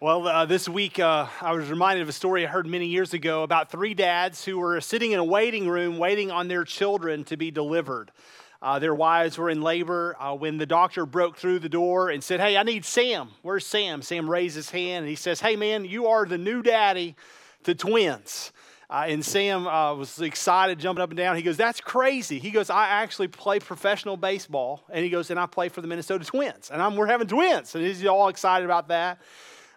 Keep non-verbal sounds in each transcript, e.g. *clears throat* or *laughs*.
Well, uh, this week uh, I was reminded of a story I heard many years ago about three dads who were sitting in a waiting room waiting on their children to be delivered. Uh, their wives were in labor uh, when the doctor broke through the door and said, Hey, I need Sam. Where's Sam? Sam raised his hand and he says, Hey, man, you are the new daddy to twins. Uh, and Sam uh, was excited, jumping up and down. He goes, That's crazy. He goes, I actually play professional baseball. And he goes, And I play for the Minnesota Twins. And I'm, we're having twins. And he's all excited about that.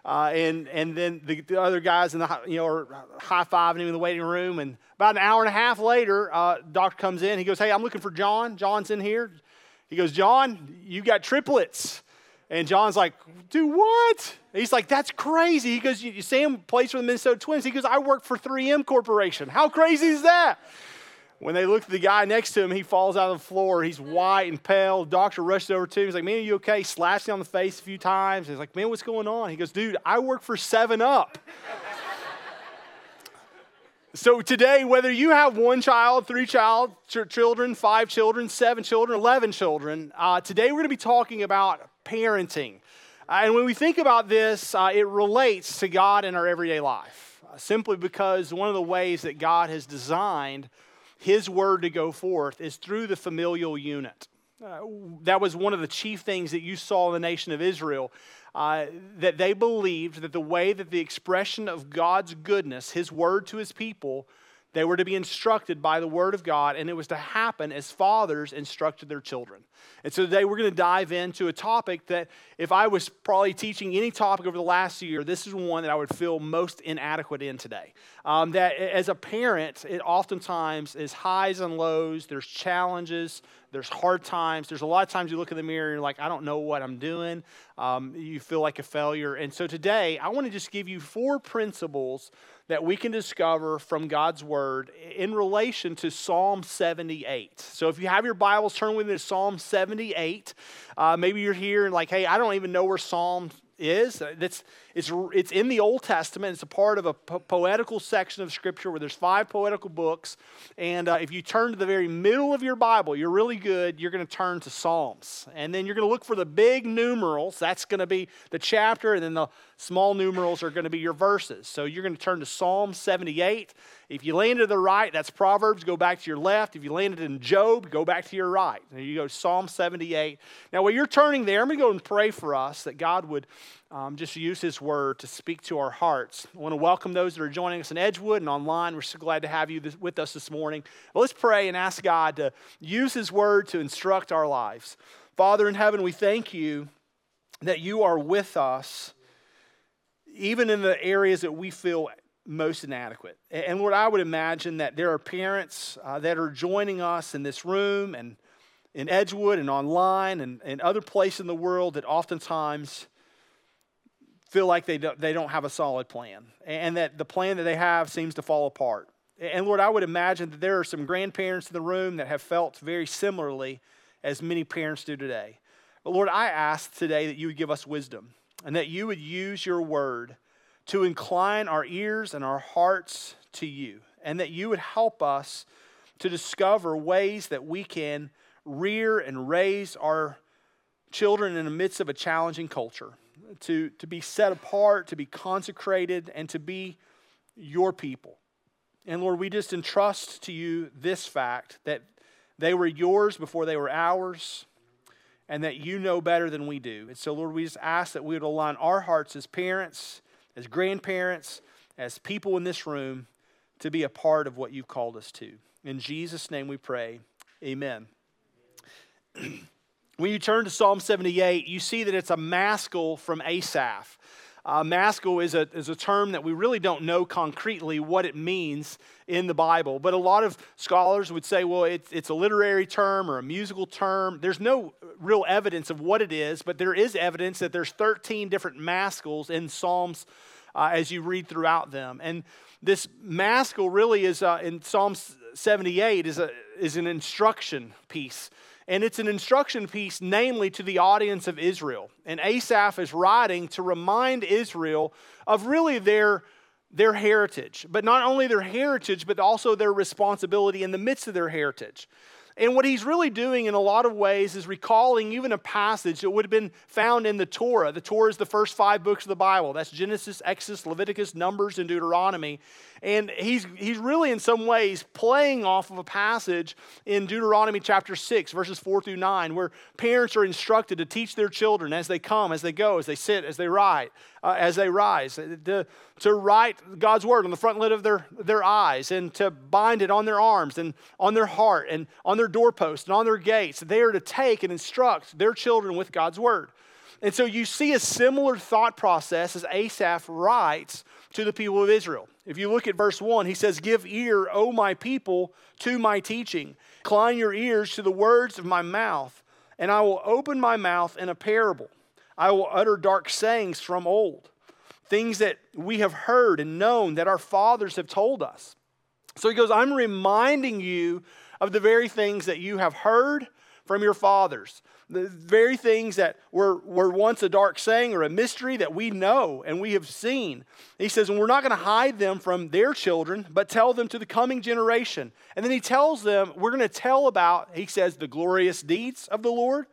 Uh, and and then the, the, other guys in the you know are high fiving him in the waiting room. And about an hour and a half later, uh, doctor comes in. He goes, "Hey, I'm looking for John. John's in here." He goes, "John, you got triplets." And John's like, "Do what?" He's like, "That's crazy." He goes, "You, Sam plays for the Minnesota Twins." He goes, "I work for 3M Corporation. How crazy is that?" When they look at the guy next to him, he falls out of the floor. He's white and pale. Doctor rushes over to him. He's like, Man, are you okay? He slaps him on the face a few times. He's like, Man, what's going on? He goes, Dude, I work for 7 Up. so today, whether you have one child, three child, ch- children, five children, seven children, 11 children, uh, today we're going to be talking about parenting. Uh, and when we think about this, uh, it relates to God in our everyday life, uh, simply because one of the ways that God has designed his word to go forth is through the familial unit. Uh, that was one of the chief things that you saw in the nation of Israel. Uh, that they believed that the way that the expression of God's goodness, his word to his people, they were to be instructed by the Word of God, and it was to happen as fathers instructed their children. And so today we're going to dive into a topic that, if I was probably teaching any topic over the last year, this is one that I would feel most inadequate in today. Um, that as a parent, it oftentimes is highs and lows, there's challenges, there's hard times. There's a lot of times you look in the mirror and you're like, I don't know what I'm doing. Um, you feel like a failure. And so today, I want to just give you four principles that we can discover from God's Word in relation to Psalm 78. So if you have your Bibles, turn with me to Psalm 78. Uh, maybe you're here and like, hey, I don't even know where Psalm is. It's, it's, it's in the Old Testament. It's a part of a po- poetical section of Scripture where there's five poetical books. And uh, if you turn to the very middle of your Bible, you're really good. You're going to turn to Psalms. And then you're going to look for the big numerals. That's going to be the chapter. And then the small numerals are going to be your verses. So you're going to turn to Psalm 78. If you land to the right, that's Proverbs, go back to your left. If you landed in Job, go back to your right. There you go, Psalm 78. Now, while you're turning there, I'm going to go and pray for us that God would um, just use His word to speak to our hearts. I want to welcome those that are joining us in Edgewood and online. We're so glad to have you this, with us this morning. Let's pray and ask God to use His word to instruct our lives. Father in heaven, we thank you that you are with us, even in the areas that we feel most inadequate. And Lord, I would imagine that there are parents uh, that are joining us in this room and in Edgewood and online and, and other places in the world that oftentimes feel like they don't, they don't have a solid plan and that the plan that they have seems to fall apart. And Lord, I would imagine that there are some grandparents in the room that have felt very similarly as many parents do today. But Lord, I ask today that you would give us wisdom and that you would use your word to incline our ears and our hearts to you, and that you would help us to discover ways that we can rear and raise our children in the midst of a challenging culture, to, to be set apart, to be consecrated, and to be your people. And Lord, we just entrust to you this fact that they were yours before they were ours, and that you know better than we do. And so, Lord, we just ask that we would align our hearts as parents as grandparents, as people in this room, to be a part of what you've called us to. In Jesus' name we pray. Amen. *clears throat* when you turn to Psalm 78, you see that it's a maskil from Asaph. Uh, maskil is a, is a term that we really don't know concretely what it means in the Bible, but a lot of scholars would say, well, it's, it's a literary term or a musical term. There's no real evidence of what it is, but there is evidence that there's 13 different maskils in Psalms uh, as you read throughout them. And this maskil really is uh, in Psalm 78 is, a, is an instruction piece. And it's an instruction piece, namely to the audience of Israel. And Asaph is writing to remind Israel of really their, their heritage, but not only their heritage, but also their responsibility in the midst of their heritage. And what he's really doing in a lot of ways is recalling even a passage that would have been found in the Torah. The Torah is the first five books of the Bible. That's Genesis, Exodus, Leviticus, Numbers, and Deuteronomy. And he's, he's really, in some ways, playing off of a passage in Deuteronomy chapter 6, verses 4 through 9, where parents are instructed to teach their children as they come, as they go, as they sit, as they ride, uh, as they rise, to, to write God's word on the front lid of their, their eyes and to bind it on their arms and on their heart and on their doorposts and on their gates. They are to take and instruct their children with God's word. And so you see a similar thought process as Asaph writes to the people of Israel. If you look at verse 1, he says, Give ear, O my people, to my teaching. Incline your ears to the words of my mouth, and I will open my mouth in a parable. I will utter dark sayings from old, things that we have heard and known that our fathers have told us. So he goes, I'm reminding you of the very things that you have heard from your fathers the very things that were, were once a dark saying or a mystery that we know and we have seen. He says, and we're not going to hide them from their children, but tell them to the coming generation. And then he tells them, we're going to tell about, he says, the glorious deeds of the Lord.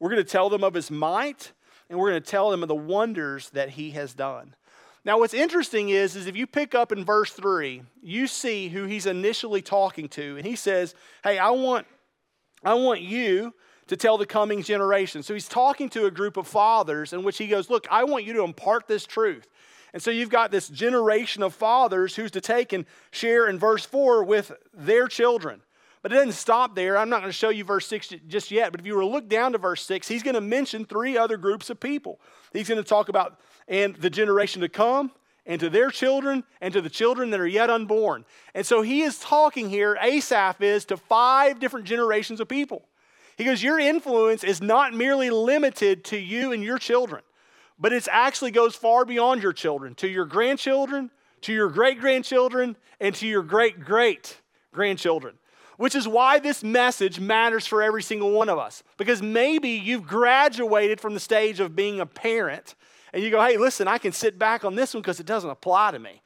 We're going to tell them of his might, and we're going to tell them of the wonders that he has done. Now, what's interesting is, is if you pick up in verse 3, you see who he's initially talking to, and he says, Hey, I want, I want you to tell the coming generation. So he's talking to a group of fathers in which he goes, Look, I want you to impart this truth. And so you've got this generation of fathers who's to take and share in verse 4 with their children. But it doesn't stop there. I'm not going to show you verse 6 just yet, but if you were to look down to verse 6, he's going to mention three other groups of people. He's going to talk about and the generation to come, and to their children, and to the children that are yet unborn. And so he is talking here, Asaph is, to five different generations of people. He goes, Your influence is not merely limited to you and your children, but it actually goes far beyond your children, to your grandchildren, to your great grandchildren, and to your great great grandchildren. Which is why this message matters for every single one of us. Because maybe you've graduated from the stage of being a parent and you go, hey, listen, I can sit back on this one because it doesn't apply to me.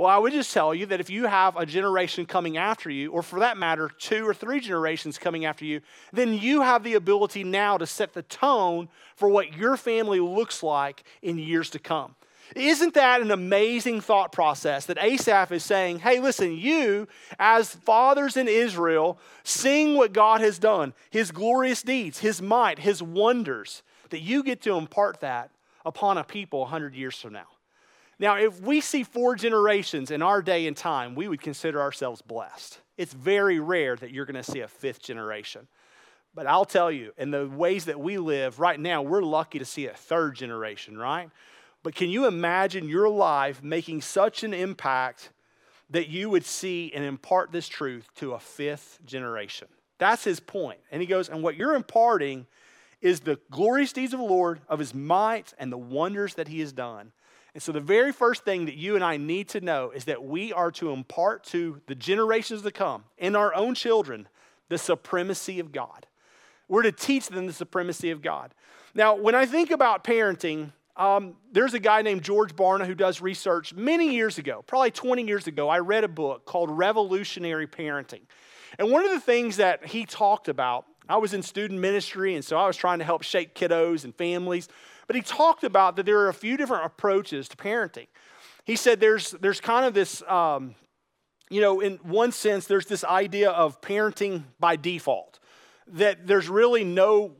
Well, I would just tell you that if you have a generation coming after you, or for that matter, two or three generations coming after you, then you have the ability now to set the tone for what your family looks like in years to come. Isn't that an amazing thought process that Asaph is saying, hey, listen, you, as fathers in Israel, sing what God has done, his glorious deeds, his might, his wonders, that you get to impart that upon a people 100 years from now. Now, if we see four generations in our day and time, we would consider ourselves blessed. It's very rare that you're going to see a fifth generation. But I'll tell you, in the ways that we live right now, we're lucky to see a third generation, right? But can you imagine your life making such an impact that you would see and impart this truth to a fifth generation? That's his point. And he goes, and what you're imparting is the glorious deeds of the Lord, of his might, and the wonders that he has done. And so, the very first thing that you and I need to know is that we are to impart to the generations to come and our own children the supremacy of God. We're to teach them the supremacy of God. Now, when I think about parenting, um, there's a guy named George Barna who does research many years ago, probably 20 years ago. I read a book called Revolutionary Parenting. And one of the things that he talked about, I was in student ministry, and so I was trying to help shape kiddos and families. But he talked about that there are a few different approaches to parenting. He said there's, there's kind of this, um, you know, in one sense, there's this idea of parenting by default, that there's really no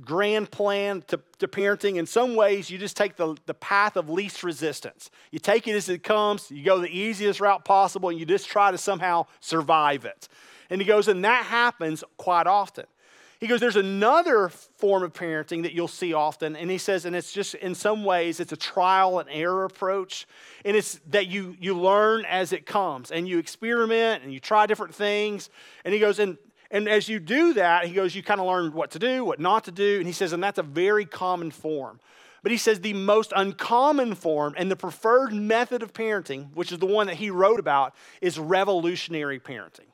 grand plan to, to parenting. In some ways, you just take the, the path of least resistance. You take it as it comes, you go the easiest route possible, and you just try to somehow survive it. And he goes, and that happens quite often. He goes, There's another form of parenting that you'll see often. And he says, and it's just in some ways, it's a trial and error approach. And it's that you, you learn as it comes and you experiment and you try different things. And he goes, and, and as you do that, he goes, you kind of learn what to do, what not to do. And he says, and that's a very common form. But he says the most uncommon form and the preferred method of parenting, which is the one that he wrote about, is revolutionary parenting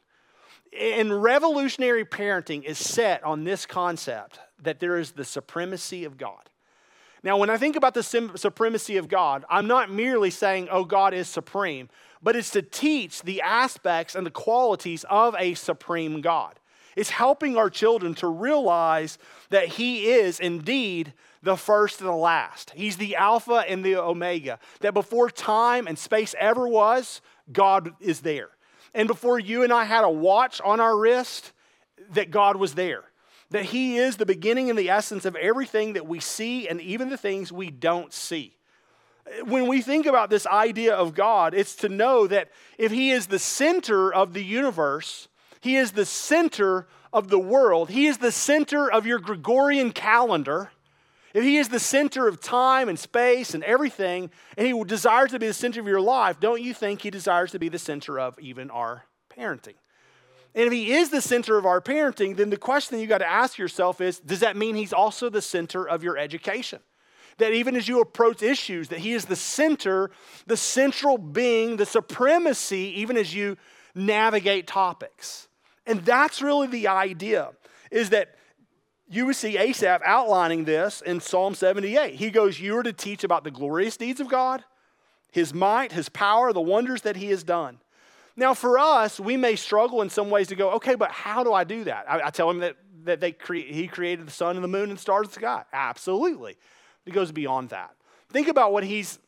and revolutionary parenting is set on this concept that there is the supremacy of God. Now, when I think about the supremacy of God, I'm not merely saying, oh, God is supreme, but it's to teach the aspects and the qualities of a supreme God. It's helping our children to realize that He is indeed the first and the last. He's the Alpha and the Omega. That before time and space ever was, God is there. And before you and I had a watch on our wrist, that God was there. That He is the beginning and the essence of everything that we see and even the things we don't see. When we think about this idea of God, it's to know that if He is the center of the universe, He is the center of the world, He is the center of your Gregorian calendar. If he is the center of time and space and everything, and he desires to be the center of your life, don't you think he desires to be the center of even our parenting? And if he is the center of our parenting, then the question you got to ask yourself is does that mean he's also the center of your education? That even as you approach issues, that he is the center, the central being, the supremacy, even as you navigate topics. And that's really the idea, is that you would see Asaph outlining this in Psalm 78. He goes, You are to teach about the glorious deeds of God, his might, his power, the wonders that he has done. Now, for us, we may struggle in some ways to go, okay, but how do I do that? I, I tell him that, that they cre- he created the sun and the moon and stars of the sky. Absolutely. It goes beyond that. Think about what he's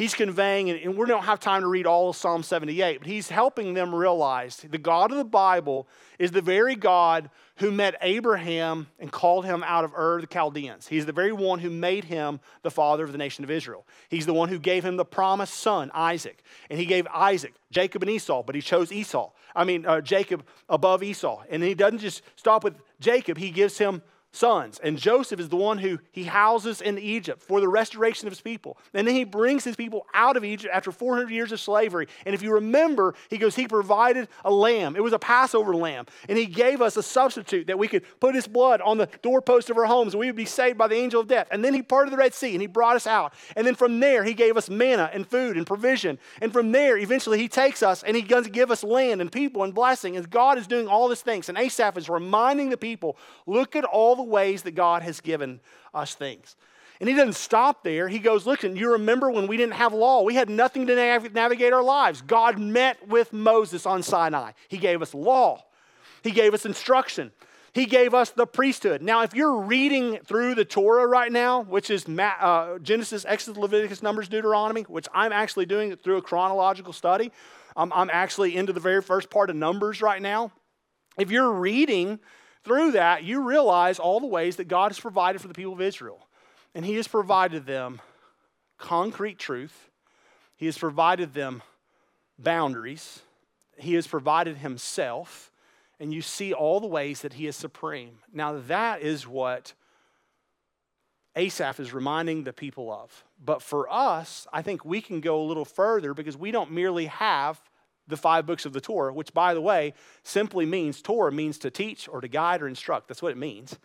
he's conveying, and we don't have time to read all of Psalm 78, but he's helping them realize the God of the Bible is the very God who met Abraham and called him out of Ur the Chaldeans. He's the very one who made him the father of the nation of Israel. He's the one who gave him the promised son, Isaac. And he gave Isaac, Jacob, and Esau, but he chose Esau. I mean, uh, Jacob above Esau. And he doesn't just stop with Jacob, he gives him sons. And Joseph is the one who he houses in Egypt for the restoration of his people. And then he brings his people out of Egypt after 400 years of slavery. And if you remember, he goes, he provided a lamb. It was a Passover lamb. And he gave us a substitute that we could put his blood on the doorpost of our homes and we would be saved by the angel of death. And then he parted the Red Sea and he brought us out. And then from there, he gave us manna and food and provision. And from there, eventually, he takes us and he going to give us land and people and blessing. And God is doing all these things. And Asaph is reminding the people, look at all the ways that God has given us things. And he doesn't stop there. He goes, Listen, you remember when we didn't have law? We had nothing to nav- navigate our lives. God met with Moses on Sinai. He gave us law, He gave us instruction, He gave us the priesthood. Now, if you're reading through the Torah right now, which is uh, Genesis, Exodus, Leviticus, Numbers, Deuteronomy, which I'm actually doing through a chronological study, um, I'm actually into the very first part of Numbers right now. If you're reading, through that, you realize all the ways that God has provided for the people of Israel. And He has provided them concrete truth, He has provided them boundaries, He has provided Himself, and you see all the ways that He is supreme. Now, that is what Asaph is reminding the people of. But for us, I think we can go a little further because we don't merely have the five books of the Torah, which, by the way, simply means Torah means to teach or to guide or instruct. That's what it means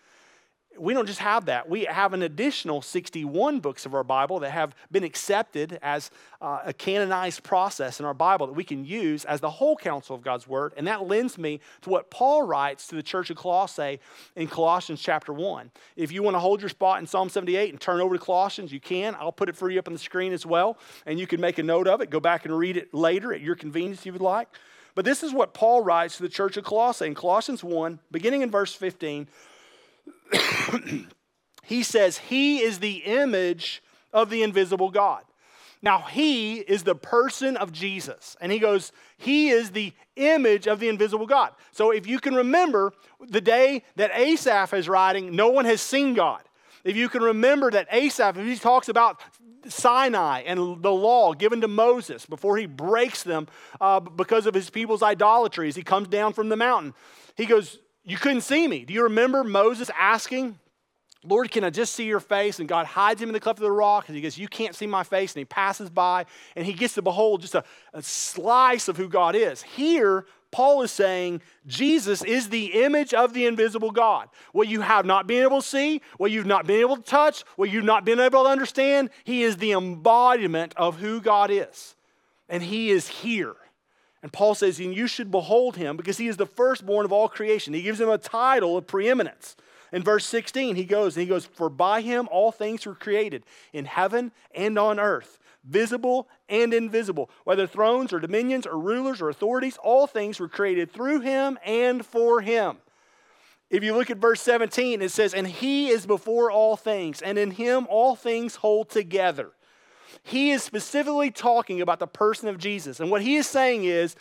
we don't just have that. We have an additional 61 books of our Bible that have been accepted as uh, a canonized process in our Bible that we can use as the whole counsel of God's Word. And that lends me to what Paul writes to the church of Colossae in Colossians chapter 1. If you want to hold your spot in Psalm 78 and turn over to Colossians, you can. I'll put it for you up on the screen as well. And you can make a note of it. Go back and read it later at your convenience if you would like. But this is what Paul writes to the church of Colossae in Colossians 1, beginning in verse 15. *coughs* he says, He is the image of the invisible God. Now, He is the person of Jesus. And he goes, He is the image of the invisible God. So, if you can remember the day that Asaph is writing, no one has seen God. If you can remember that Asaph, if he talks about Sinai and the law given to Moses before he breaks them uh, because of his people's idolatries, he comes down from the mountain. He goes, you couldn't see me. Do you remember Moses asking, Lord, can I just see your face? And God hides him in the cleft of the rock, and he goes, You can't see my face. And he passes by, and he gets to behold just a, a slice of who God is. Here, Paul is saying Jesus is the image of the invisible God. What you have not been able to see, what you've not been able to touch, what you've not been able to understand, he is the embodiment of who God is. And he is here. And Paul says, and you should behold him because he is the firstborn of all creation. He gives him a title of preeminence. In verse 16, he goes, and he goes, For by him all things were created in heaven and on earth, visible and invisible, whether thrones or dominions or rulers or authorities, all things were created through him and for him. if you look at verse 17, it says, And he is before all things, and in him all things hold together. He is specifically talking about the person of Jesus. And what he is saying is,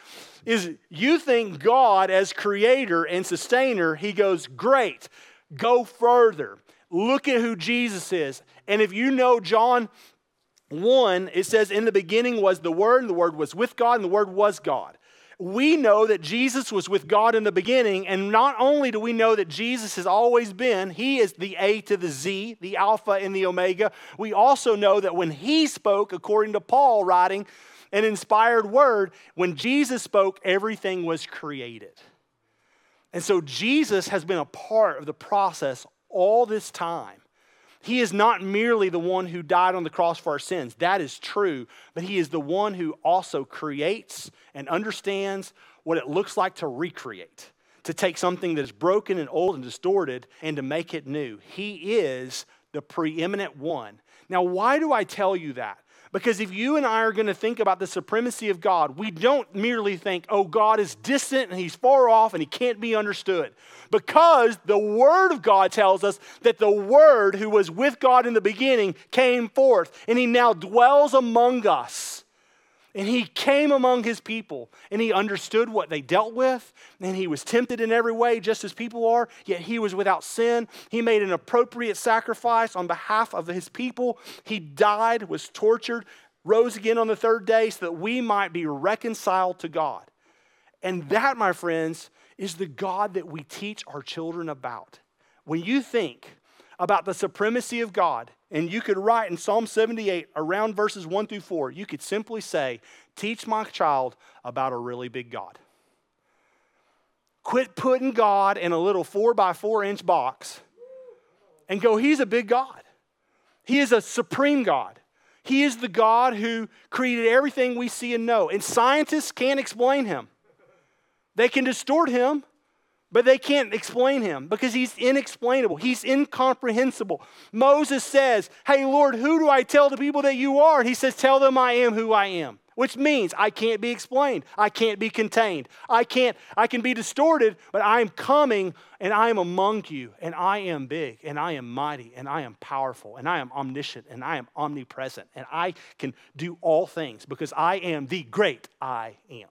is you think God as creator and sustainer, he goes, Great, go further. Look at who Jesus is. And if you know John 1, it says, In the beginning was the Word, and the Word was with God, and the Word was God we know that Jesus was with God in the beginning, and not only do we know that Jesus has always been, He is the A to the Z, the Alpha and the Omega, we also know that when He spoke, according to Paul writing an inspired word, when Jesus spoke, everything was created. And so Jesus has been a part of the process all this time. He is not merely the one who died on the cross for our sins. That is true. But He is the one who also creates and understands what it looks like to recreate, to take something that is broken and old and distorted and to make it new. He is the preeminent one. Now, why do I tell you that? Because if you and I are going to think about the supremacy of God, we don't merely think, oh, God is distant and he's far off and he can't be understood. Because the Word of God tells us that the Word who was with God in the beginning came forth and he now dwells among us. And he came among his people and he understood what they dealt with. And he was tempted in every way, just as people are, yet he was without sin. He made an appropriate sacrifice on behalf of his people. He died, was tortured, rose again on the third day so that we might be reconciled to God. And that, my friends, is the God that we teach our children about. When you think about the supremacy of God, and you could write in Psalm 78 around verses 1 through 4, you could simply say, Teach my child about a really big God. Quit putting God in a little four by four inch box and go, He's a big God. He is a supreme God. He is the God who created everything we see and know. And scientists can't explain him, they can distort him, but they can't explain him because he's inexplainable. He's incomprehensible. Moses says, Hey, Lord, who do I tell the people that you are? And he says, Tell them I am who I am, which means I can't be explained. I can't be contained. I can't, I can be distorted, but I am coming and I am among you, and I am big, and I am mighty, and I am powerful, and I am omniscient, and I am omnipresent, and I can do all things because I am the great I am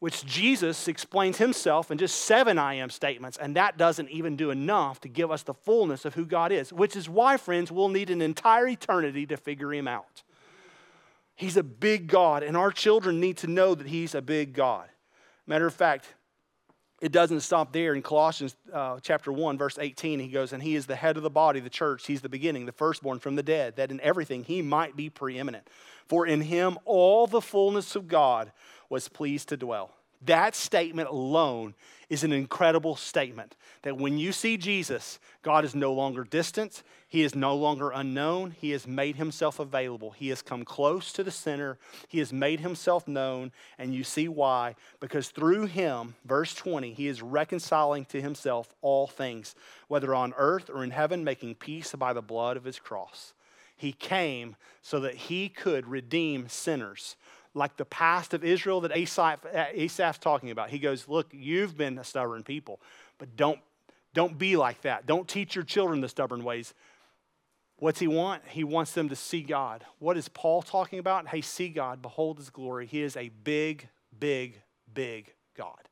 which Jesus explains himself in just seven I am statements, and that doesn't even do enough to give us the fullness of who God is, which is why, friends, we'll need an entire eternity to figure him out. He's a big God, and our children need to know that he's a big God. Matter of fact, it doesn't stop there. In Colossians uh, chapter 1, verse 18, he goes, And he is the head of the body, the church. He's the beginning, the firstborn from the dead, that in everything he might be preeminent. For in him all the fullness of God was pleased to dwell. That statement alone is an incredible statement that when you see Jesus, God is no longer distant, He is no longer unknown, He has made Himself available. He has come close to the sinner, He has made Himself known, and you see why. Because through Him, verse 20, He is reconciling to Himself all things, whether on earth or in heaven, making peace by the blood of His cross. He came so that He could redeem sinners like the past of Israel that Asaph, uh, Asaph's talking about. He goes, Look, you've been a stubborn people, but don't, don't be like that. Don't teach your children the stubborn ways. What's he want? He wants them to see God. What is Paul talking about? Hey, see God, behold his glory. He is a big, big, big God.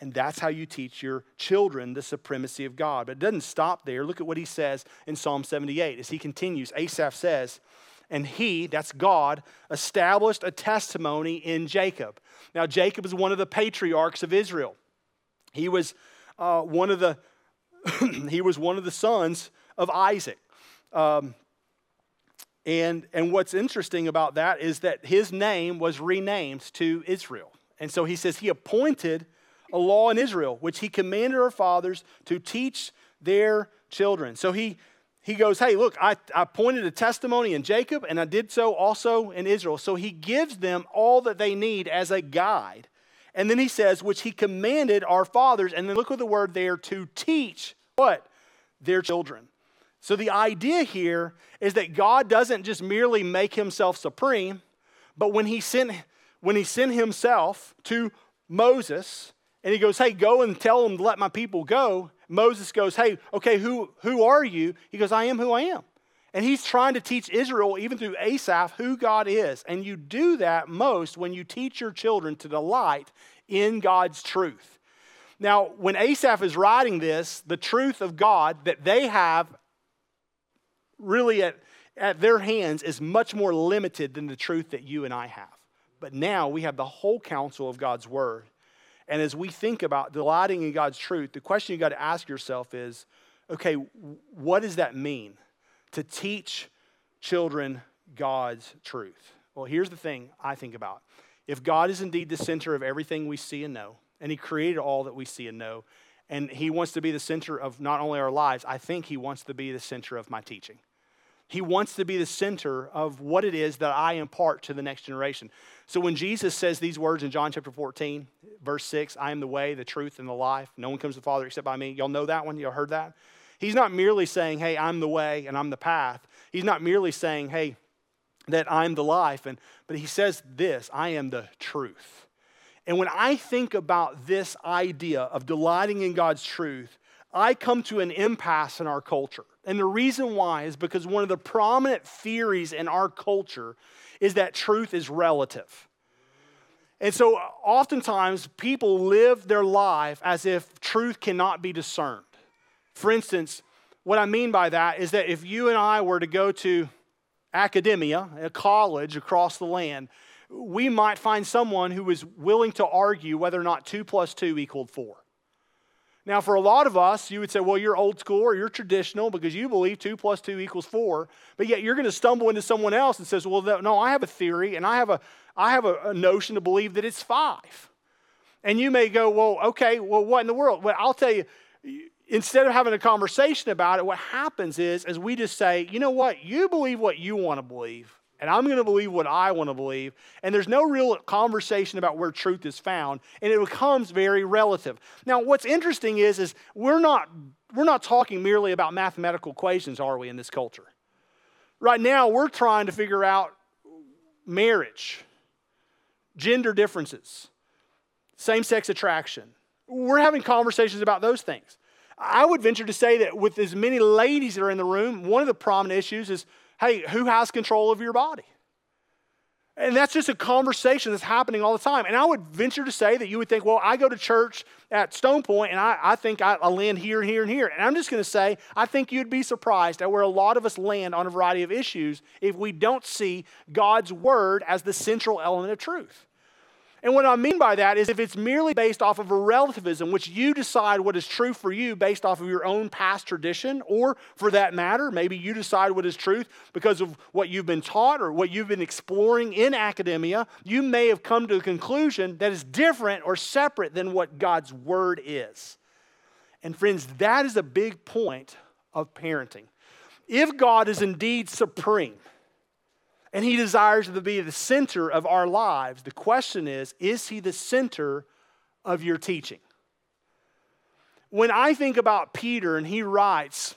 And that's how you teach your children the supremacy of God. But it doesn't stop there. Look at what he says in Psalm 78 as he continues. Asaph says, and he, that's God, established a testimony in Jacob. Now, Jacob is one of the patriarchs of Israel. He was uh, one of the *clears throat* he was one of the sons of Isaac. Um, and, and what's interesting about that is that his name was renamed to Israel. And so he says he appointed a law in Israel, which he commanded our fathers to teach their children. So he he goes, Hey, look, I, I pointed a testimony in Jacob, and I did so also in Israel. So he gives them all that they need as a guide. And then he says, which he commanded our fathers. And then look at the word there to teach what? Their children. So the idea here is that God doesn't just merely make himself supreme, but when he sent, when he sent himself to Moses And he goes, Hey, go and tell them to let my people go. Moses goes, Hey, okay, who, who are you? He goes, I am who I am. And he's trying to teach Israel, even through Asaph, who God is. And you do that most when you teach your children to delight in God's truth. Now, when Asaph is writing this, the truth of God that they have really at, at their hands is much more limited than the truth that you and I have. But now we have the whole counsel of God's word. And as we think about delighting in God's truth, the question you got to ask yourself is okay, what does that mean to teach children God's truth? Well, here's the thing I think about. If God is indeed the center of everything we see and know, and He created all that we see and know, and He wants to be the center of not only our lives, I think He wants to be the center of my teaching. He wants to be the center of what it is that I impart to the next generation. So when Jesus says these words in John chapter 14, verse 6, I am the way, the truth, and the life. No one comes to the Father except by me. Y'all know that one? Y'all heard that? He's not merely saying, hey, I'm the way and I'm the path. He's not merely saying, hey, that I'm the life. And, but he says this I am the truth. And when I think about this idea of delighting in God's truth, I come to an impasse in our culture. And the reason why is because one of the prominent theories in our culture is that truth is relative. And so oftentimes people live their life as if truth cannot be discerned. For instance, what I mean by that is that if you and I were to go to academia, a college across the land, we might find someone who is willing to argue whether or not 2 plus 2 equaled 4. Now, for a lot of us, you would say, well, you're old school or you're traditional because you believe 2 plus 2 equals 4. But yet you're going to stumble into someone else and says, well, no, I have a theory and I have a, I have a, a notion to believe that it's 5. And you may go, well, okay, well, what in the world? Well, I'll tell you, instead of having a conversation about it, what happens is, as we just say, you know what, you believe what you want to believe and I'm going to believe what I want to believe. And there's no real conversation about where truth is found, and it becomes very relative. Now, what's interesting is, is we're not we're not talking merely about mathematical equations, are we, in this culture? Right now, we're trying to figure out marriage, gender differences, same-sex attraction. We're having conversations about those things. I would venture to say that with as many ladies that are in the room, one of the prominent issues is hey, who has control of your body? And that's just a conversation that's happening all the time. And I would venture to say that you would think, well, I go to church at Stone Point and I, I think I, I land here, here, and here. And I'm just going to say, I think you'd be surprised at where a lot of us land on a variety of issues if we don't see God's word as the central element of truth. And what I mean by that is if it's merely based off of a relativism, which you decide what is true for you based off of your own past tradition, or for that matter, maybe you decide what is truth because of what you've been taught or what you've been exploring in academia, you may have come to a conclusion that is different or separate than what God's word is. And friends, that is a big point of parenting. If God is indeed supreme, and He desires to be the center of our lives. The question is is He the center of your teaching? When I think about Peter and he writes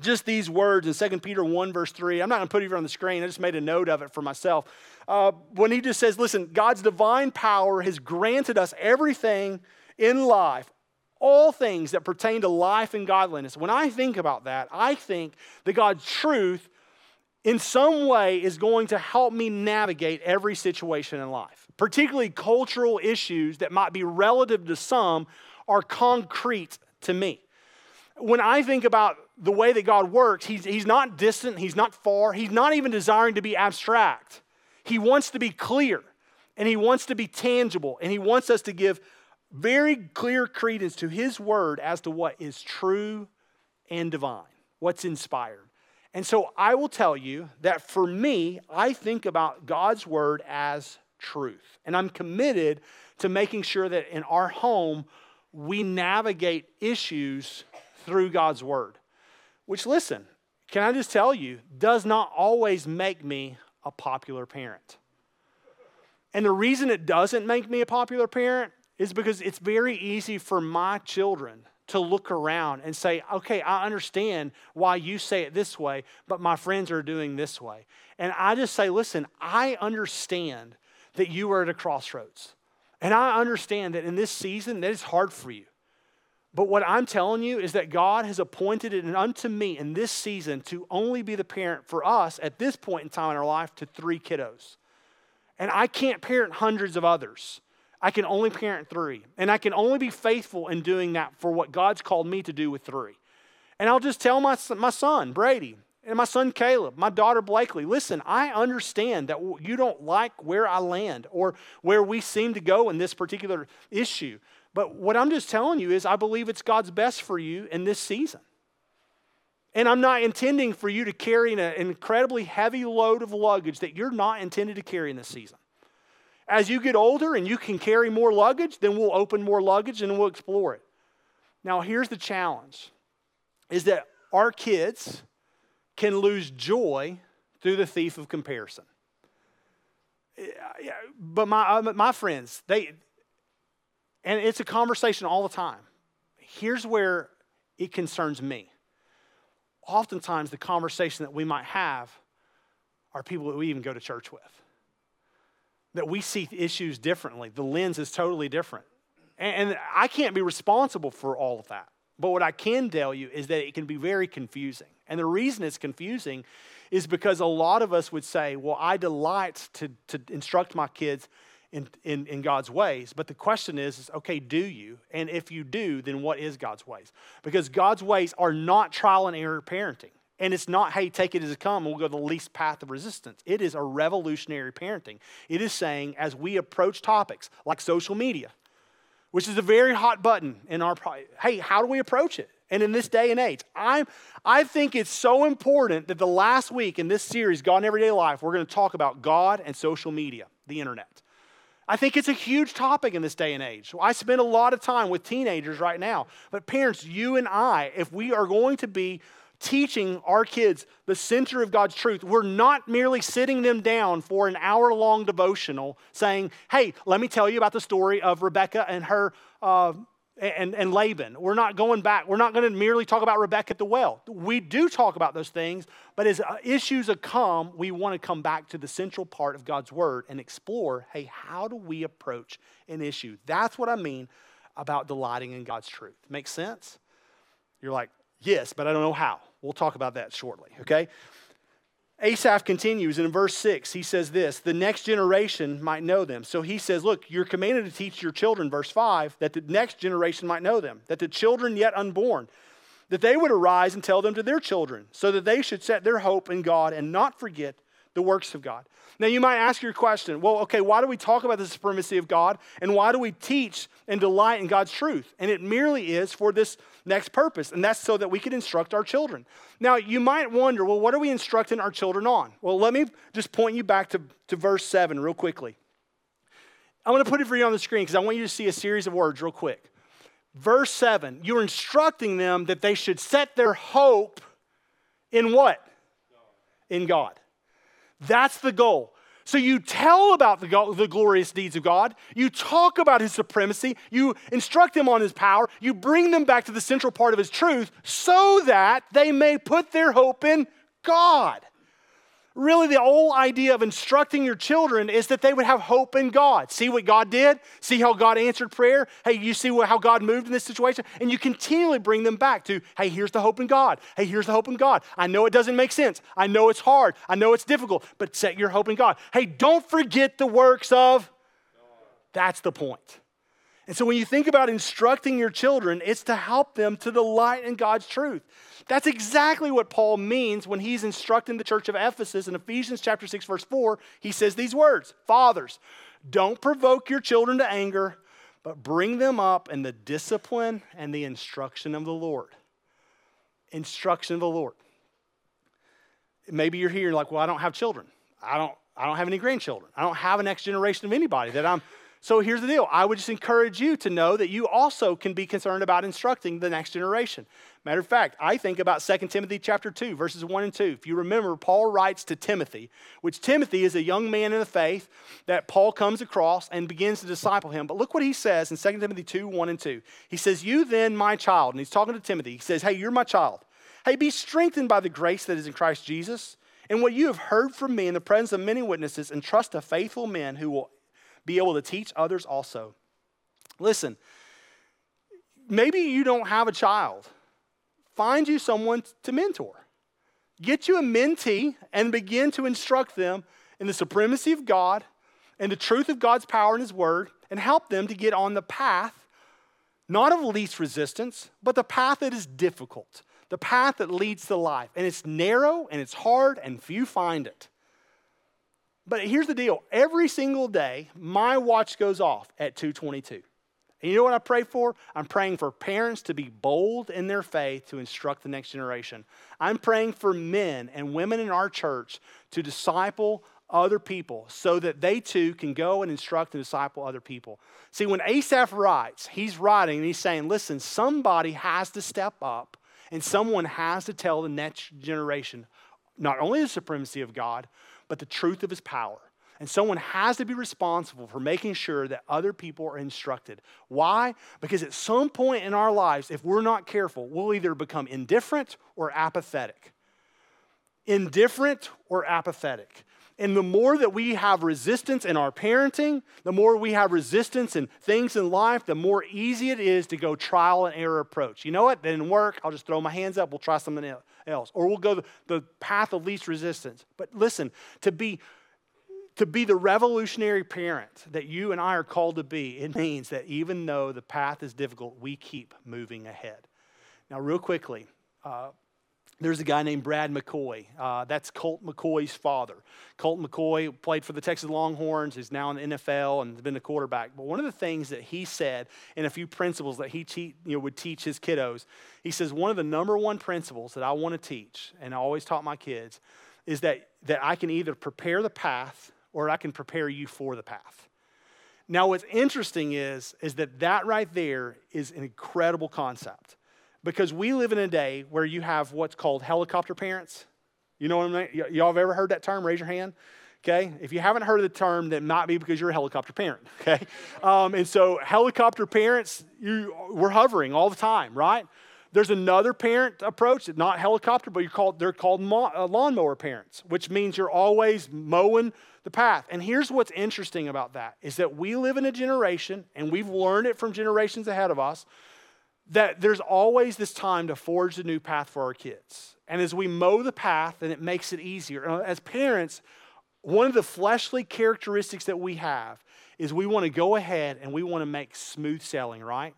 just these words in 2 Peter 1, verse 3, I'm not going to put it here on the screen, I just made a note of it for myself. Uh, when he just says, Listen, God's divine power has granted us everything in life, all things that pertain to life and godliness. When I think about that, I think that God's truth in some way is going to help me navigate every situation in life. Particularly cultural issues that might be relative to some are concrete to me. When I think about the way that God works, he's, he's not distant, He's not far, He's not even desiring to be abstract. He wants to be clear and He wants to be tangible and He wants us to give very clear credence to His word as to what is true and divine, what's inspired. And so I will tell you that for me, I think about God's word as truth. And I'm committed to making sure that in our home, we navigate issues through God's word. Which, listen, can I just tell you, does not always make me a popular parent. And the reason it doesn't make me a popular parent is because it's very easy for my children to look around and say, okay, I understand why you say it this way, but my friends are doing this way. And I just say, listen, I understand that you are at a crossroads. And I understand that in this season, that is hard for you. But what I'm telling you is that God has appointed it unto me in this season to only be the parent for us at this point in time in our life to three kiddos. And I can't parent hundreds of others. I can only parent three. And I can only be faithful in doing that for what God's called me to do with three. And I'll just tell my, my son, Brady, and my son Caleb, my daughter Blakely, listen, I understand that you don't like where I land or where we seem to go in this particular issue. But what I'm just telling you is, I believe it's God's best for you in this season. And I'm not intending for you to carry an incredibly heavy load of luggage that you're not intended to carry in this season. As you get older and you can carry more luggage, then we'll open more luggage and we'll explore it. Now, here's the challenge is that our kids can lose joy through the thief of comparison. But my, uh, my friends, they, and it's a conversation all the time. Here's where it concerns me. Oftentimes, the conversation that we might have are people that we even go to church with. That we see issues differently. The lens is totally different. And I can't be responsible for all of that. But what I can tell you is that it can be very confusing. And the reason it's confusing is because a lot of us would say, well, I delight to, to instruct my kids in, in, in God's ways. But the question is, is, okay, do you? And if you do, then what is God's ways? Because God's ways are not trial and error parenting. And it's not, hey, take it as it comes we'll go the least path of resistance. It is a revolutionary parenting. It is saying, as we approach topics like social media, which is a very hot button in our, hey, how do we approach it? And in this day and age, i I think it's so important that the last week in this series, God in Everyday Life, we're going to talk about God and social media, the internet. I think it's a huge topic in this day and age. I spend a lot of time with teenagers right now. But parents, you and I, if we are going to be teaching our kids the center of God's truth, we're not merely sitting them down for an hour long devotional saying, hey, let me tell you about the story of Rebecca and her. Uh, and, and Laban. We're not going back. We're not going to merely talk about Rebecca at the well. We do talk about those things, but as uh, issues come, we want to come back to the central part of God's word and explore hey, how do we approach an issue? That's what I mean about delighting in God's truth. Make sense? You're like, yes, but I don't know how. We'll talk about that shortly, okay? Asaph continues, and in verse 6, he says this the next generation might know them. So he says, Look, you're commanded to teach your children, verse 5, that the next generation might know them, that the children yet unborn, that they would arise and tell them to their children, so that they should set their hope in God and not forget the works of God. Now, you might ask your question well, okay, why do we talk about the supremacy of God and why do we teach and delight in God's truth? And it merely is for this next purpose, and that's so that we can instruct our children. Now, you might wonder well, what are we instructing our children on? Well, let me just point you back to, to verse 7 real quickly. I'm going to put it for you on the screen because I want you to see a series of words real quick. Verse 7, you're instructing them that they should set their hope in what? In God. That's the goal. So you tell about the, the glorious deeds of God. You talk about his supremacy. You instruct them on his power. You bring them back to the central part of his truth so that they may put their hope in God. Really, the whole idea of instructing your children is that they would have hope in God. See what God did? See how God answered prayer? Hey, you see how God moved in this situation? And you continually bring them back to, hey, here's the hope in God. Hey, here's the hope in God. I know it doesn't make sense. I know it's hard. I know it's difficult, but set your hope in God. Hey, don't forget the works of. That's the point. And so when you think about instructing your children, it's to help them to delight in God's truth. That's exactly what Paul means when he's instructing the church of Ephesus in Ephesians chapter 6 verse 4. He says these words, "Fathers, don't provoke your children to anger, but bring them up in the discipline and the instruction of the Lord." Instruction of the Lord. Maybe you're here like, "Well, I don't have children. I don't I don't have any grandchildren. I don't have a next generation of anybody that I'm so here's the deal. I would just encourage you to know that you also can be concerned about instructing the next generation. Matter of fact, I think about 2 Timothy chapter 2, verses 1 and 2. If you remember, Paul writes to Timothy, which Timothy is a young man in the faith that Paul comes across and begins to disciple him. But look what he says in 2 Timothy 2, 1 and 2. He says, You then, my child, and he's talking to Timothy, he says, Hey, you're my child. Hey, be strengthened by the grace that is in Christ Jesus. And what you have heard from me in the presence of many witnesses, and trust a faithful men who will be able to teach others also. Listen, maybe you don't have a child. Find you someone to mentor. Get you a mentee and begin to instruct them in the supremacy of God and the truth of God's power and His Word and help them to get on the path, not of least resistance, but the path that is difficult, the path that leads to life. And it's narrow and it's hard, and few find it. But here's the deal every single day, my watch goes off at 222. And you know what I pray for? I'm praying for parents to be bold in their faith to instruct the next generation. I'm praying for men and women in our church to disciple other people so that they too can go and instruct and disciple other people. See, when Asaph writes, he's writing and he's saying, listen, somebody has to step up and someone has to tell the next generation not only the supremacy of God, but the truth of his power. And someone has to be responsible for making sure that other people are instructed. Why? Because at some point in our lives, if we're not careful, we'll either become indifferent or apathetic. Indifferent or apathetic. And the more that we have resistance in our parenting, the more we have resistance in things in life, the more easy it is to go trial and error approach. You know what? That didn't work. I'll just throw my hands up. We'll try something else. Or we'll go the, path of least resistance. But listen, to be to be the revolutionary parent that you and I are called to be, it means that even though the path is difficult, we keep moving ahead. Now, real quickly, uh, there's a guy named Brad McCoy. Uh, that's Colt McCoy's father. Colt McCoy played for the Texas Longhorns, He's now in the NFL and has been a quarterback. But one of the things that he said, and a few principles that he te- you know, would teach his kiddos, he says, one of the number one principles that I want to teach, and I always taught my kids, is that, that I can either prepare the path or I can prepare you for the path. Now, what's interesting is, is that that right there is an incredible concept because we live in a day where you have what's called helicopter parents. You know what I mean? Y'all have ever heard that term? Raise your hand. Okay. If you haven't heard the term, that might be because you're a helicopter parent. *laughs* Okay. Um, and so helicopter parents, you, we're hovering all the time, right? There's another parent approach, not helicopter, but called, they're called uh, lawnmower parents, which means you're always mowing the path. And here's what's interesting about that is that we live in a generation, and we've learned it from generations ahead of us, that there's always this time to forge a new path for our kids. And as we mow the path, and it makes it easier. As parents, one of the fleshly characteristics that we have is we want to go ahead and we want to make smooth sailing, right?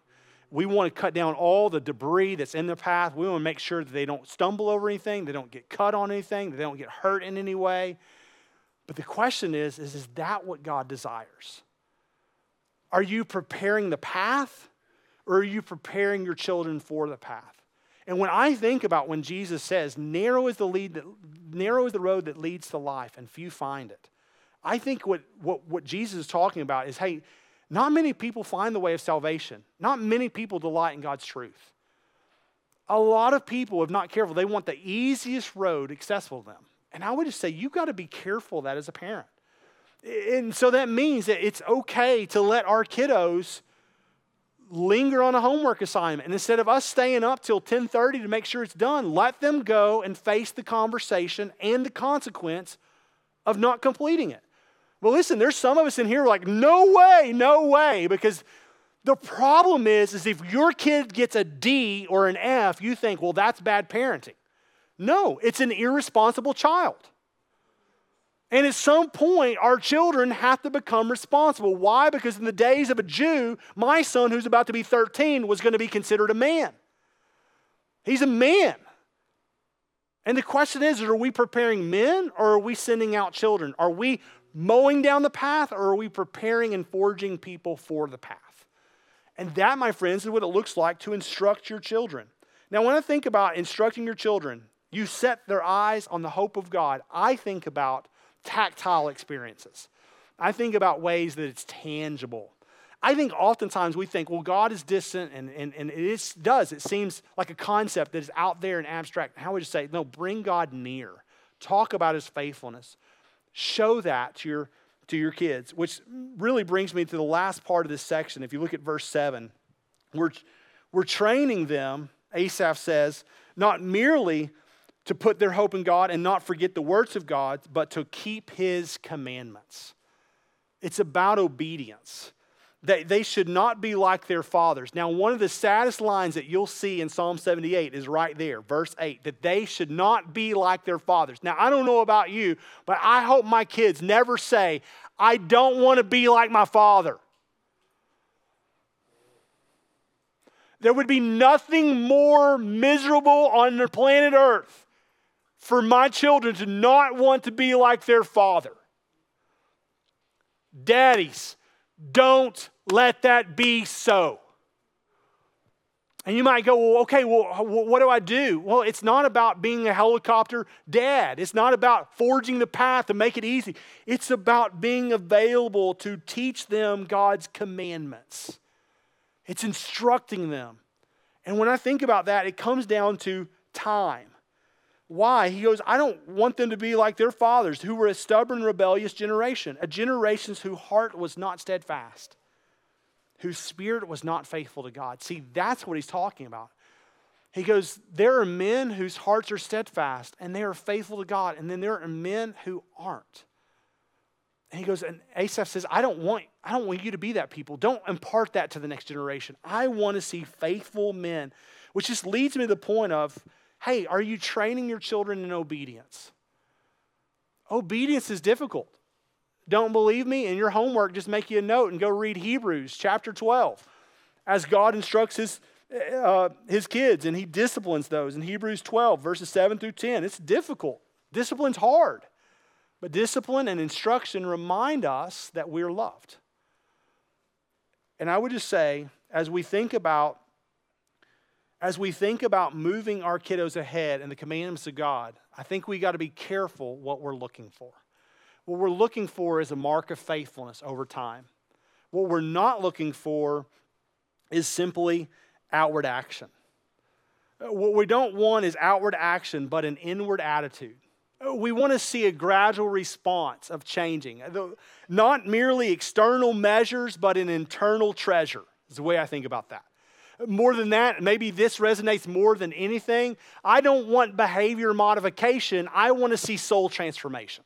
We want to cut down all the debris that's in the path. We want to make sure that they don't stumble over anything, they don't get cut on anything, they don't get hurt in any way. But the question is, is, is that what God desires? Are you preparing the path? Or are you preparing your children for the path? And when I think about when Jesus says, narrow is the lead that, narrow is the road that leads to life, and few find it. I think what, what, what Jesus is talking about is, hey, not many people find the way of salvation. Not many people delight in God's truth. A lot of people, if not careful, they want the easiest road accessible to them. And I would just say, you've got to be careful that as a parent. And so that means that it's okay to let our kiddos linger on a homework assignment. And instead of us staying up till 10:30 to make sure it's done, let them go and face the conversation and the consequence of not completing it. Well, listen, there's some of us in here like, no way, no way, because the problem is, is if your kid gets a D or an F, you think, well, that's bad parenting. No, it's an irresponsible child. And at some point, our children have to become responsible. Why? Because in the days of a Jew, my son, who's about to be 13, was going to be considered a man. He's a man. And the question is are we preparing men or are we sending out children? Are we mowing down the path or are we preparing and forging people for the path? And that, my friends, is what it looks like to instruct your children. Now, when I think about instructing your children, you set their eyes on the hope of God. I think about tactile experiences. I think about ways that it's tangible. I think oftentimes we think, well, God is distant, and, and, and it is, does. It seems like a concept that is out there and abstract. How would you say, no, bring God near. Talk about his faithfulness. Show that to your, to your kids, which really brings me to the last part of this section. If you look at verse 7, we're, we're training them, Asaph says, not merely to put their hope in God and not forget the words of God, but to keep his commandments. It's about obedience. They, they should not be like their fathers. Now, one of the saddest lines that you'll see in Psalm 78 is right there, verse 8, that they should not be like their fathers. Now, I don't know about you, but I hope my kids never say, I don't want to be like my father. There would be nothing more miserable on the planet Earth for my children to not want to be like their father. Daddies, don't let that be so. And you might go, well, okay, well, what do I do? Well, it's not about being a helicopter dad. It's not about forging the path to make it easy. It's about being available to teach them God's commandments. It's instructing them. And when I think about that, it comes down to time. Why? He goes, I don't want them to be like their fathers, who were a stubborn, rebellious generation, a generation whose heart was not steadfast, whose spirit was not faithful to God. See, that's what he's talking about. He goes, There are men whose hearts are steadfast and they are faithful to God, and then there are men who aren't. And he goes, and Asaph says, I don't want, I don't want you to be that people. Don't impart that to the next generation. I want to see faithful men, which just leads me to the point of Hey, are you training your children in obedience? Obedience is difficult. Don't believe me? In your homework, just make you a note and go read Hebrews chapter 12 as God instructs his, uh, his kids and he disciplines those in Hebrews 12, verses 7 through 10. It's difficult. Discipline's hard. But discipline and instruction remind us that we're loved. And I would just say, as we think about as we think about moving our kiddos ahead in the commandments of God, I think we got to be careful what we're looking for. What we're looking for is a mark of faithfulness over time. What we're not looking for is simply outward action. What we don't want is outward action, but an inward attitude. We want to see a gradual response of changing, not merely external measures, but an internal treasure, is the way I think about that more than that, maybe this resonates more than anything. I don't want behavior modification, I want to see soul transformation.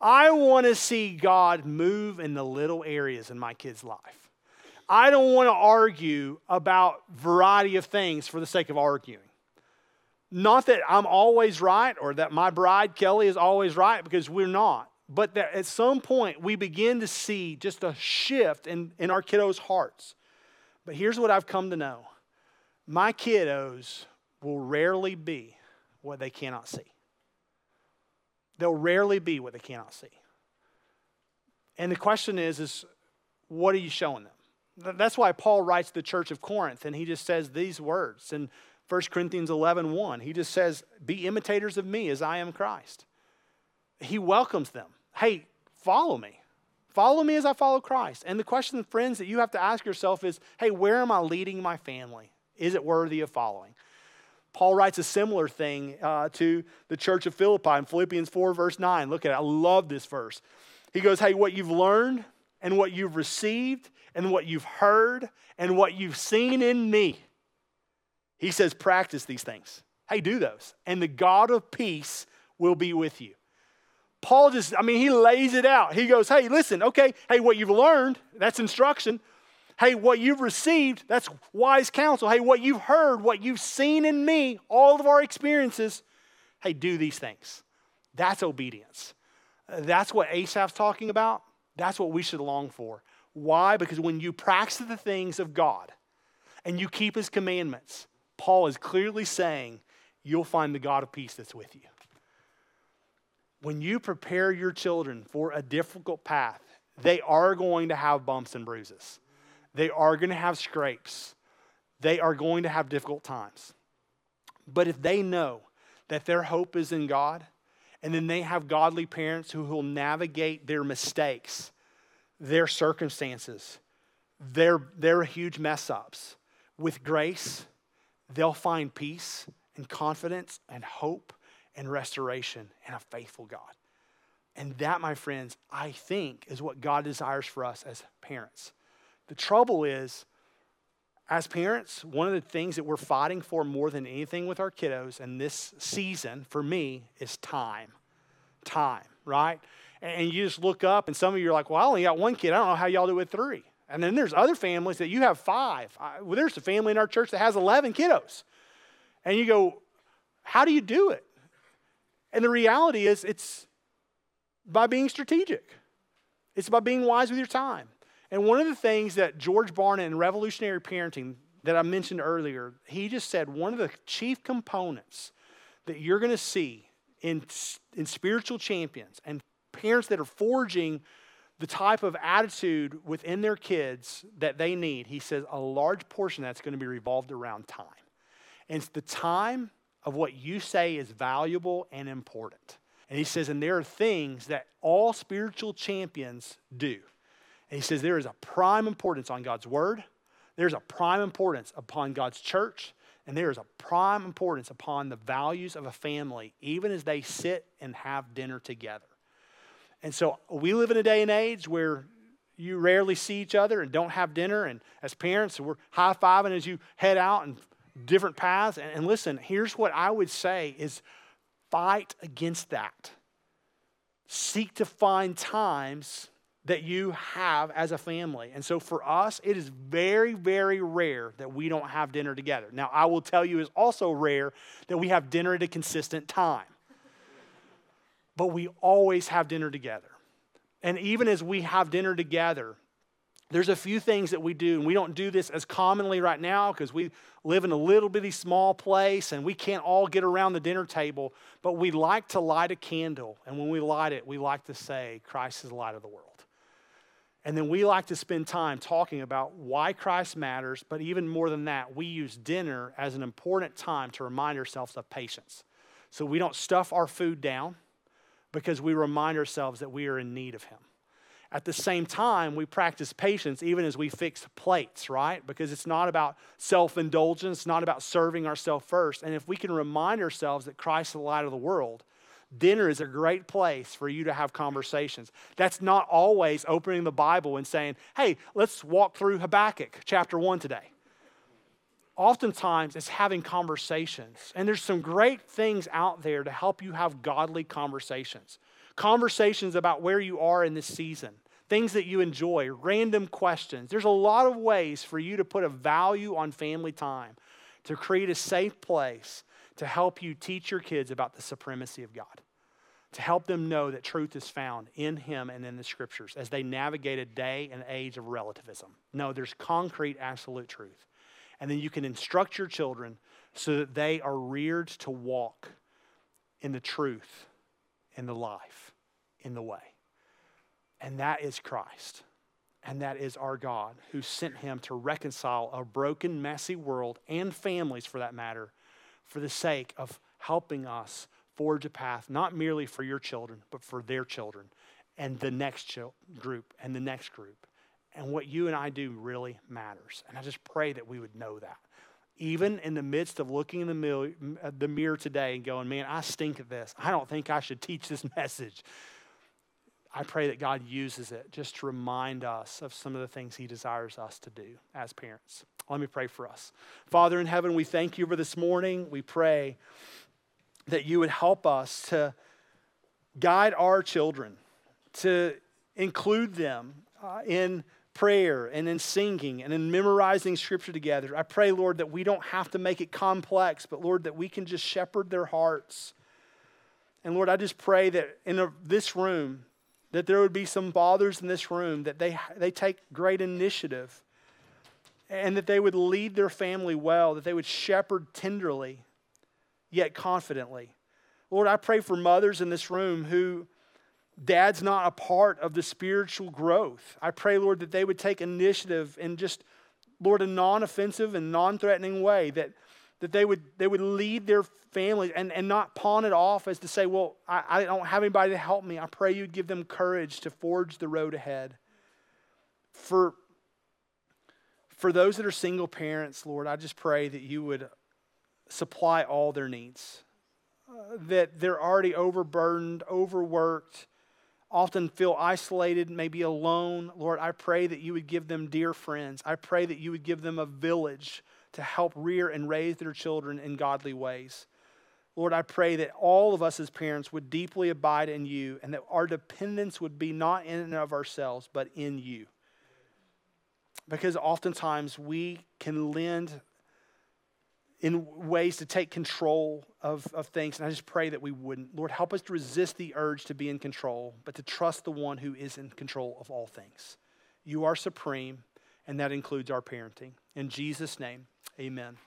I want to see God move in the little areas in my kid's life. I don't want to argue about variety of things for the sake of arguing. Not that I'm always right or that my bride Kelly is always right because we're not. But that at some point we begin to see just a shift in, in our kiddos' hearts but here's what I've come to know my kiddos will rarely be what they cannot see. They'll rarely be what they cannot see. And the question is, is what are you showing them? That's why Paul writes the church of Corinth, and he just says these words in 1 Corinthians 11 1. He just says, Be imitators of me as I am Christ. He welcomes them. Hey, follow me. Follow me as I follow Christ. And the question, friends, that you have to ask yourself is hey, where am I leading my family? Is it worthy of following? Paul writes a similar thing uh, to the church of Philippi in Philippians 4, verse 9. Look at it. I love this verse. He goes, Hey, what you've learned and what you've received and what you've heard and what you've seen in me, he says, practice these things. Hey, do those. And the God of peace will be with you. Paul just, I mean, he lays it out. He goes, hey, listen, okay, hey, what you've learned, that's instruction. Hey, what you've received, that's wise counsel. Hey, what you've heard, what you've seen in me, all of our experiences, hey, do these things. That's obedience. That's what Asaph's talking about. That's what we should long for. Why? Because when you practice the things of God and you keep his commandments, Paul is clearly saying you'll find the God of peace that's with you when you prepare your children for a difficult path, they are going to have bumps and bruises. They are going to have scrapes. They are going to have difficult times. But if they know that their hope is in God, and then they have godly parents who will navigate their mistakes, their circumstances, their, their huge mess ups with grace, they'll find peace and confidence and hope and restoration and a faithful God. And that, my friends, I think is what God desires for us as parents. The trouble is, as parents, one of the things that we're fighting for more than anything with our kiddos in this season, for me, is time. Time, right? And you just look up, and some of you are like, well, I only got one kid. I don't know how y'all do with three. And then there's other families that you have five. I, well, there's a family in our church that has 11 kiddos. And you go, how do you do it? And the reality is, it's by being strategic, it's by being wise with your time. And one of the things that George Barna in Revolutionary Parenting that I mentioned earlier, he just said one of the chief components that you're going to see in, in spiritual champions and parents that are forging the type of attitude within their kids that they need, he says a large portion that's going to be revolved around time. And it's the time of what you say is valuable and important. And he says, and there are things that all spiritual champions do. And he says, there is a prime importance on God's word, there's a prime importance upon God's church, and there is a prime importance upon the values of a family, even as they sit and have dinner together. And so we live in a day and age where you rarely see each other and don't have dinner. And as parents, we're high fiving as you head out and different paths. And, and listen, here's what I would say is fight against that. Seek to find times that you have as a family. And so for us, it is very, very rare that we don't have dinner together. Now, I will tell you, it's also rare that we have dinner at a consistent time. But we always have dinner together. And even as we have dinner together, there's a few things that we do, and we don't do this as commonly right now because we live in a little bitty small place and we can't all get around the dinner table, but we like to light a candle. And when we light it, we like to say, Christ is the light of the world. And then we like to spend time talking about why Christ matters, but even more than that, we use dinner as an important time to remind ourselves of patience. So we don't stuff our food down because we remind ourselves that we are in need of Him. At the same time, we practice patience even as we fix plates, right? Because it's not about self indulgence, not about serving ourselves first. And if we can remind ourselves that Christ is the light of the world, dinner is a great place for you to have conversations. That's not always opening the Bible and saying, hey, let's walk through Habakkuk chapter 1 today. Oftentimes, it's having conversations. And there's some great things out there to help you have godly conversations. Conversations about where you are in this season, things that you enjoy, random questions. There's a lot of ways for you to put a value on family time, to create a safe place to help you teach your kids about the supremacy of God, to help them know that truth is found in Him and in the Scriptures as they navigate a day and age of relativism. No, there's concrete, absolute truth. And then you can instruct your children so that they are reared to walk in the truth, in the life, in the way. And that is Christ. And that is our God who sent him to reconcile a broken, messy world and families for that matter for the sake of helping us forge a path, not merely for your children, but for their children and the next group and the next group. And what you and I do really matters. And I just pray that we would know that. Even in the midst of looking in the, mirror today and going, man, I stink at this. I don't think I should teach this *laughs* message. I pray that God uses it just to remind us of some of the things He desires us to do as parents. Let me pray for us. Father in heaven, we thank you for this morning. We pray that you would help us to guide our children, to include them uh, in prayer and in singing and in memorizing scripture together. I pray, Lord, that we don't have to make it complex, but Lord, that we can just shepherd their hearts. And Lord, I just pray that in a, this room, that there would be some fathers in this room that they, they take great initiative and that they would lead their family well, that they would shepherd tenderly, yet confidently. Lord, I pray for mothers in this room who dad's not a part of the spiritual growth. I pray, Lord, that they would take initiative in just, Lord, a non offensive and non threatening way, that, that they, would, they would lead their families and, and not pawn it off as to say, well, I, I don't have anybody to help me. I pray you'd give them courage to forge the road ahead. For for those that are single parents, Lord, I just pray that you would supply all their needs. Uh, that they're already overburdened, overworked, often feel isolated, maybe alone. Lord, I pray that you would give them dear friends. I pray that you would give them a village to help rear and raise their children in godly ways. Lord, I pray that all of us as parents would deeply abide in you and that our dependence would be not in and of ourselves, but in you. Because oftentimes we can lend in ways to take control of, of things. And I just pray that we wouldn't. Lord, help us to resist the urge to be in control, but to trust the one who is in control of all things. You are supreme, and that includes our parenting. In Jesus' name, amen.